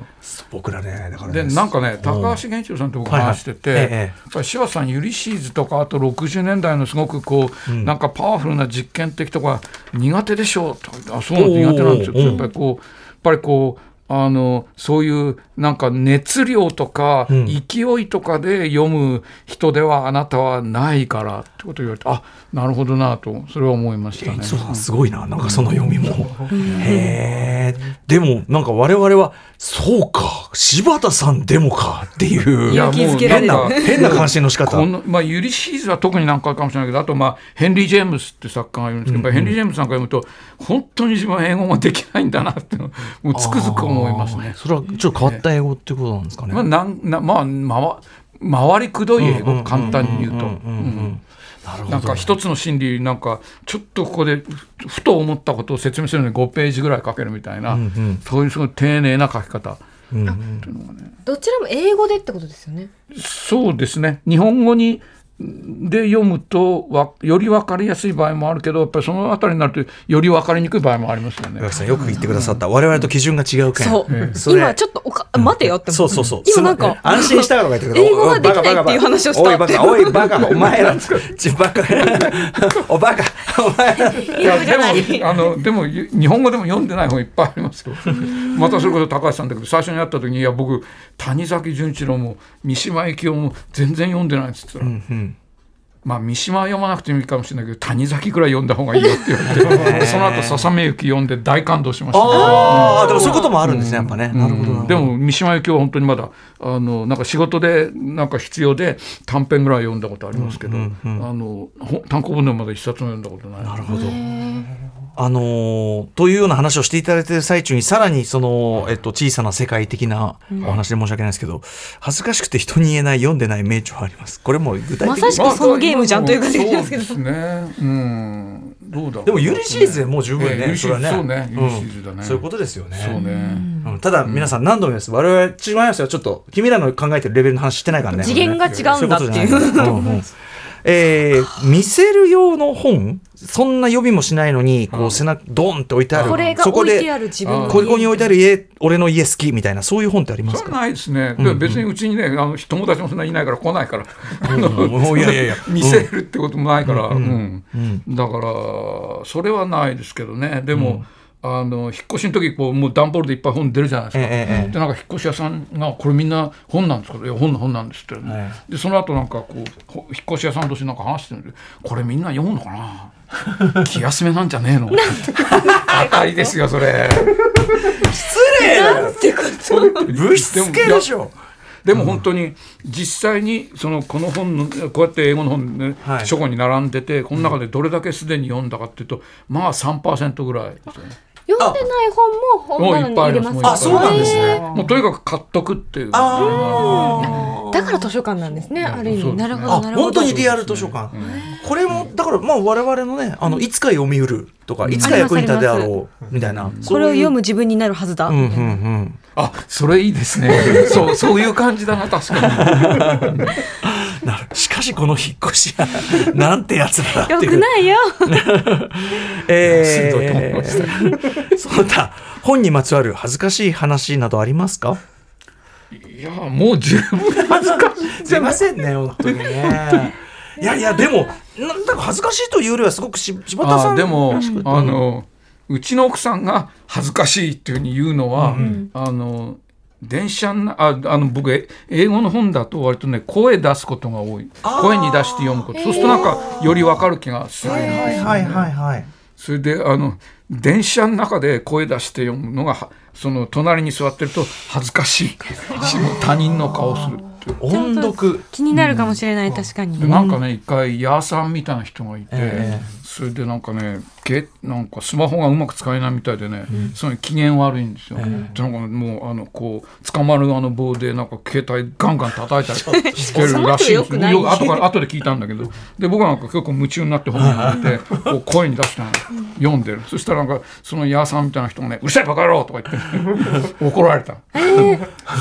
僕らねだからね。でなんかね高橋源一郎さんと僕はいはい。話してて、ええやっぱり柴田さんユリシーズとかあと60年代のすごくこう、なんかパワフルな実験的とか苦手でしょうとあそうなん苦手なんですよ。やっぱりこうやっぱりこうあのそういうなんか熱量とかうん。勢いとかで読む人ではあなたはないからってことを言われてあなるほどなとそれは思いましたね。すごいななんかその読みも、へえ。でもなんか我々はそうか柴田さんでもかっていう。いやもうなんか 変な関心の仕方。このまあ、ユリシーズは特に何回かもしれないけどあと、まあ、ヘンリー・ジェームスって作家がいるんですけど、やっぱりヘンリー・ジェームスなんか読むと本当に自分は英語ができないんだなっていうのをもうつくづく思いますね。それはちょっと変わった英語ってことなんですかね、まあなんなまあ、まわ回りくどい英語、簡単に言うと。うんなるほどなんか一つの心理なんかちょっとここでふふと思ったことを説明するのに5ページぐらい書けるみたいな、んそういうすごい丁寧な書き方。うんどちらも英語でってことですよね。そうですね。日本語にで読むとわより分かりやすい場合もあるけどやっぱりそのあたりになるとより分かりにくい場合もありますよね。よく言ってくださった、我々と基準が違う件そう。それ。今ちょっとおか待てよって思そうそうそう。今なんか安心したから言ってくれ英語ができないっていう話をした。おいバカおいバカ。お前らちバカ。おバカ。お前ら。い。やでもあのでもゆ日本語でも読んでない本いっぱいありますよ。またそれこそ高橋さんだけど最初に会った時に「いや僕谷崎潤一郎も三島由紀夫も全然読んでない」っつったら、うんまあ三島は読まなくてもいいかもしれないけど谷崎くらい読んだ方がいいよって言われてその後笹目由紀読んで大感動しました、ああでもそういうこともあるんですねやっぱね。なるほどなるほど。でも三島由紀夫は本当にまだあのなんか仕事でなんか必要で短編ぐらい読んだことありますけど、うんうんあのほ単行本でもまだ一冊も読んだことない。なるほど。あのーというような話をしていただいている最中にさらにその、えっと、小さな世界的なお話で申し訳ないですけど、恥ずかしくて人に言えない読んでない名著あります。これも具体的にまさしくそのゲームじゃんという感じがしますけどそうですね。うん。どうだ。でもユリシーズでもう十分ね、えーズれはそうね。ん。ユリシーズだね。そういうことですよね。そうね。うん。ただ皆さん何度も言います。我々違いますよちょっと君らの考えてるレベルの話してないからね。次元が違うんだっていう。そえー見せる用の本？そんな予備もしないのにこう背中ドンって置いてある。これがそこで置いてある自分のここに置いてある家俺の家好きみたいなそういう本ってありますか？ないですね。で別にうちにね、あの友達もそんなにいないから来ないから、あのうん。いやいやいや。見せるってこともないから、うん。うん。だからそれはないですけどね。でも。あの引っ越しの時こうもう段ボールでいっぱい本出るじゃないですか、ええええ。でなんか引っ越し屋さんが「これみんな本なんですか?」いや本の本なんです」って、はい。でその後なんかこうほ引っ越し屋さんとしてなんか話してるんで「これみんな読むのかな？気休めなんじゃねえの?」赤いですよそれ。失礼だよ。ぶしつけでしょ。でも本当に実際にそのこの本のこうやって英語の本ね、はい。書庫に並んでてこの中でどれだけすでに読んだかっていうとまあ3%ぐらいですよね。読んでない本も本棚に入れますもういっぱいありますあそうなんですね。もうとにかく買っとくっていう。あだから図書館なんですねある意味。なるほどあなるほど。本当にリアル図書館。これもだからまあ我々のねあのいつか読みうるとかいつか役に立てであろうみたいな。これを読むむ自分になるはずだ。うんうんうん。あそれいいですね。そう そういう感じだな確かに。なる。しかしこの引っ越し屋なんてやつだなよくないよ。えー、そうだ。本にまつわる恥ずかしい話などありますか？いやもう十分恥ずかしい。すいませんね本当にね。いやいやでもなんだか恥ずかしいというよりはすごくし柴田さんあでもらしくて。あのうちの奥さんが恥ずかしいっていうふうに言うのは、あの電車なああの僕え英語の本だと割とね声出すことが多い。声に出して読むこと。そうするとなんかより分かる気がする、はいはいはいはいはい。それであの電車の中で声出して読むのがはその隣に座ってると恥ずかしい。し他人の顔する音読。気になるかもしれない確かにでなんかね一回ヤーさんみたいな人がいて、ええ。それでなんかねけなんかスマホがうまく使えないみたいでね、その機嫌悪いんですよ。でなんかもうあのこう捕まるあの棒でなんか携帯ガンガン叩いたり してるらしいんですよ。よ後から 後で聞いたんだけど、で僕なんか結構夢中になって本読んでて、こう声に出して読んでる。そしたらなんかそのヤーさんみたいな人がね、うるさいバカ野郎とか言って 怒られた。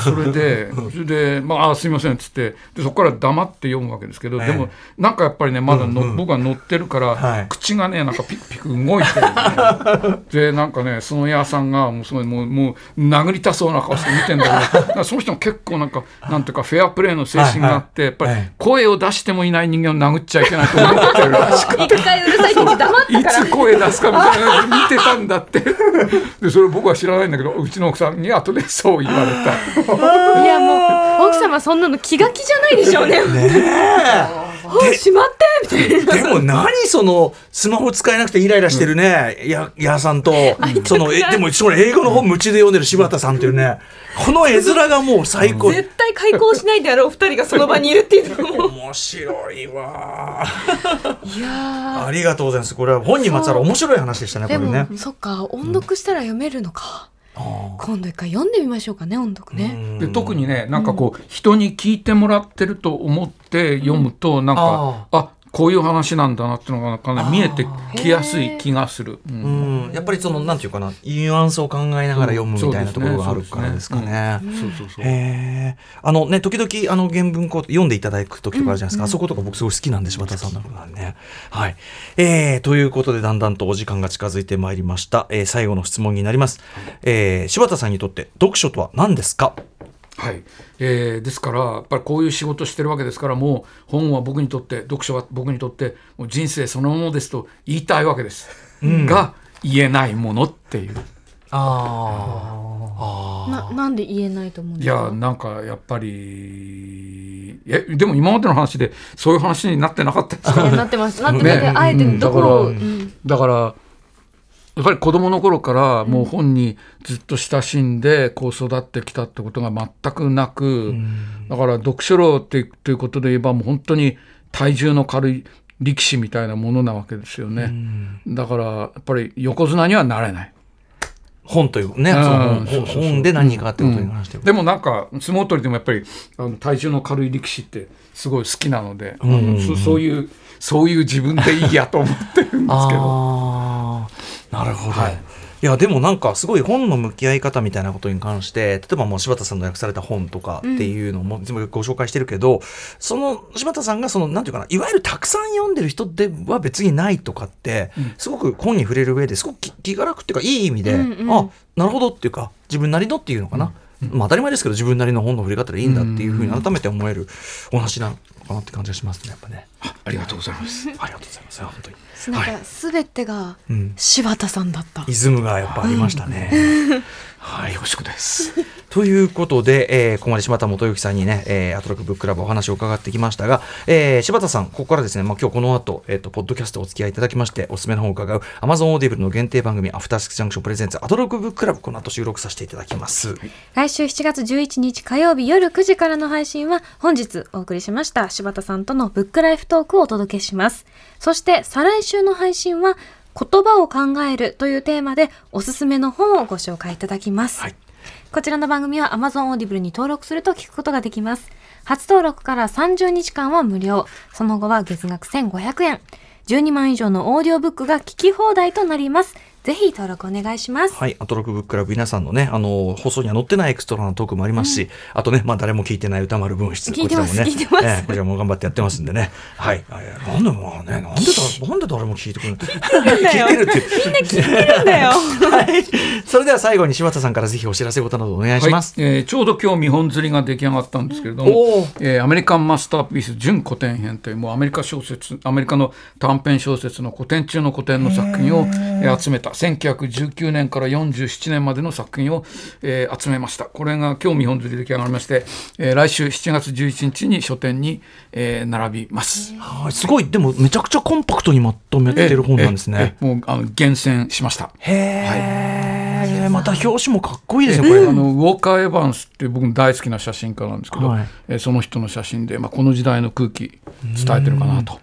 それでそれでまああすみませんっつってでそこから黙って読むわけですけど、でもなんかやっぱりねまだの、僕は乗ってるから、はい。口がねなんかピクピク動いてる、ね、でなんかねその屋さんがもうすごいもうもう殴りたそうな顔して見てんだけどその人も結構なんかなんていうかフェアプレーの精神があって、やっぱりはい声を出してもいない人間を殴っちゃいけないと思ってるらしくて。一回うるさい黙ったいつ声出すかみたいな見てたんだって。でそれ僕は知らないんだけどうちの奥さんに後でそう言われた。いやもう奥様そんなの気が気じゃないでしょうね。おしまってみたいな。でも何そのスマホ使えなくてイライラしてるね、ややさんと。そのえでもその英語の本夢中で読んでる柴田さんっていうね。この絵面がもう最高。絶対開口しないであろう二人がその場にいるっていうのも。面白いわ。いやありがとうございます。これは本にまつわる面白い話でしたねこれね。そっか音読したら読めるのか。今度一回読んでみましょうかね音読ね。で特にねなんかこう、人に聞いてもらってると思って読むと、なんかあこういう話なんだなっていうのがなんか、ね、見えてきやすい気がする。うんうん、やっぱりそのなんていうかなニュアンスを考えながら読むみたいなところがあるからですかね。そうそうそう。へえ。あのね時々あの原文こう読んでいただく時とかあるじゃないですか。あそことか僕すごい好きなんで柴田さんのことなんでね。はい。えー、ということでだんだんとお時間が近づいてまいりました。えー、最後の質問になります。えー、柴田さんにとって読書とは何ですか？はい。えーですからやっぱりこういう仕事してるわけですからもう本は僕にとって読書は僕にとってもう人生そのものですと言いたいわけです、が言えないものっていう。あななんで言えないと思うんいですか？やなんかやっぱりえでも今までの話でそういう話になってなかったですか？なってます。なってなくて、ねあえてうん。どこを、だからうん。だからやっぱり子供の頃からもう本にずっと親しんでこう育ってきたってことが全くなく、だから読書量ってということで言えばもう本当に体重の軽い力士みたいなものなわけですよね、だからやっぱり横綱にはなれない。本というね、本で何かってことに関しては。でもなんか相撲取りでもやっぱりあの体重の軽い力士ってすごい好きなので、そういうそういう自分でいいやと思ってるんですけど。なるほど、はい。い、やでもなんかすごい本の向き合い方みたいなことに関して例えばもう柴田さんの訳された本とかっていうのも全部ご紹介してるけど、その柴田さんがそのなんていうかないわゆるたくさん読んでる人では別にないとかって、すごく本に触れる上ですごく気気が楽っていうかいい意味で、うんうん。あなるほどっていうか自分なりのっていうのかな、まあ当たり前ですけど自分なりの本の触れ方でいいんだっていうふうに改めて思えるお話なのかなって感じがしますねやっぱね。ありがとうございます。ありがとうございます本当に。なんか全てがうん柴田さんだった。イズムがやっぱありましたね。はい、恐縮です。ということで、えーここまで柴田元幸さんにね、えーアトロックブッククラブお話を伺ってきましたが、えー柴田さん、ここからですね、まあ、今日この後、えっ、と、ポッドキャストお付き合いいただきまして、おすすめの本を伺う Amazon Audible の限定番組、アフターシックスジャンクションプレゼンツアトロックブッククラブ、この後収録させていただきます。来週7月11日火曜日夜9時からの配信は本日お送りしました柴田さんとのブックライフトークをお届けします。そして再来週の配信は言葉を考えるというテーマでおすすめの本をご紹介いただきます。はいこちらの番組は Amazon Audible に登録すると聞くことができます。初登録から30日間は無料。その後は月額1500円。12万以上のオーディオブックが聞き放題となります。ぜひ登録お願いします。はい、アトロックブッククラブ皆さんのね、あの放送には載ってないエクストラなトークもありますし、あとね、まあ誰も聞いてない歌丸分室、聞いてますこちらもね、聞いてます。えーこちらも頑張ってやってますんでね、はい、あえーなんでまあね、なんでだ、なんで誰も聞いてくれる聞いてるって、みんな聞いてるんだよ。はい、それでは最後に柴田さんからぜひお知らせ事などお願いします。はい。えーちょうど今日見本釣りが出来上がったんですけれどおもー、えーアメリカンマスターピース準古典編というもうアメリカ小説アメリカの短編小説の古典中の古典の作品を、えー集めた1919年から47年までの作品を、えー集めましたこれが今日見本釣り出来上がりまして、えー来週7月11日に書店に、えー並びます。はい、すごい、でもめちゃくちゃコンパクトにまとめてる本なんですね。もうあの厳選しました。へえ、また表紙もかっこいいですね、これ。あのウォーカー・エヴァンスって僕の大好きな写真家なんですけど、はいえーその人の写真で、まあ、この時代の空気伝えてるかなと。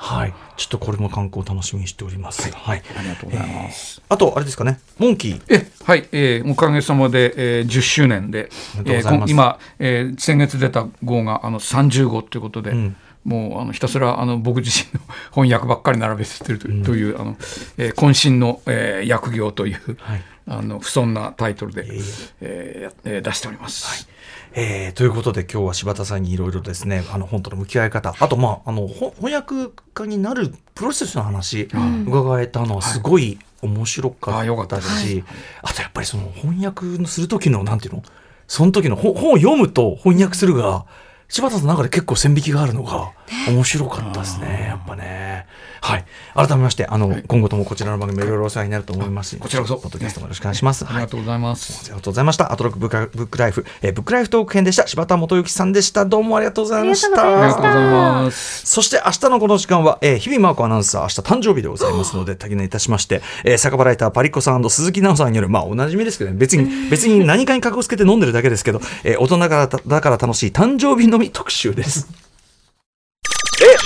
はい。ちょっとこれも観光楽しみにしております。はい。ありがとうございます。あと、あれですかね、モンキー。えはい、えーおかげさまで、えー10周年で、ありがとうございますえー今、えー先月出た号があの30号ということで、んもうあのひたすらあの僕自身の 翻訳ばっかり並べてるという,、というあの、えー渾身の、えー訳業という、はいあの不遜なタイトルで、いえいえ出しております。えーということで今日は柴田さんにいろいろですねあの本との向き合い方あとまああのほ翻訳家になるプロセスの話伺えたのはすごい面白かっったたです。し、あとやっぱりその翻訳する時のなんていうのその時の本本を読むと翻訳するが柴田さんの中で結構線引きがあるのが面白かったですねやっぱね。はい。改めましてあの、今後ともこちらの番組いろいろお世話になると思います。しこちらこそ。ポッドキャストもよろしくお願いします、ありがとうございます。ありがとうございました。アトロックブックブックライフ、えーブックライフトーク編でした。柴田元幸さんでした。どうもありがとうございましありがとうございました。た。ありがとうございます。そして明日のこの時間は、えー日々真央子アナウンサー、明日誕生日でございますので、多岐にいたしまして、えー酒場ライターパリッコさん鈴木奈緒さんによる、まあおなじみですけどね、別に、別に何かに格好つけて飲んでるだけですけど、えー大人だからだから楽しい誕生日飲み特集です。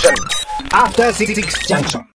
junction. After 66 junction.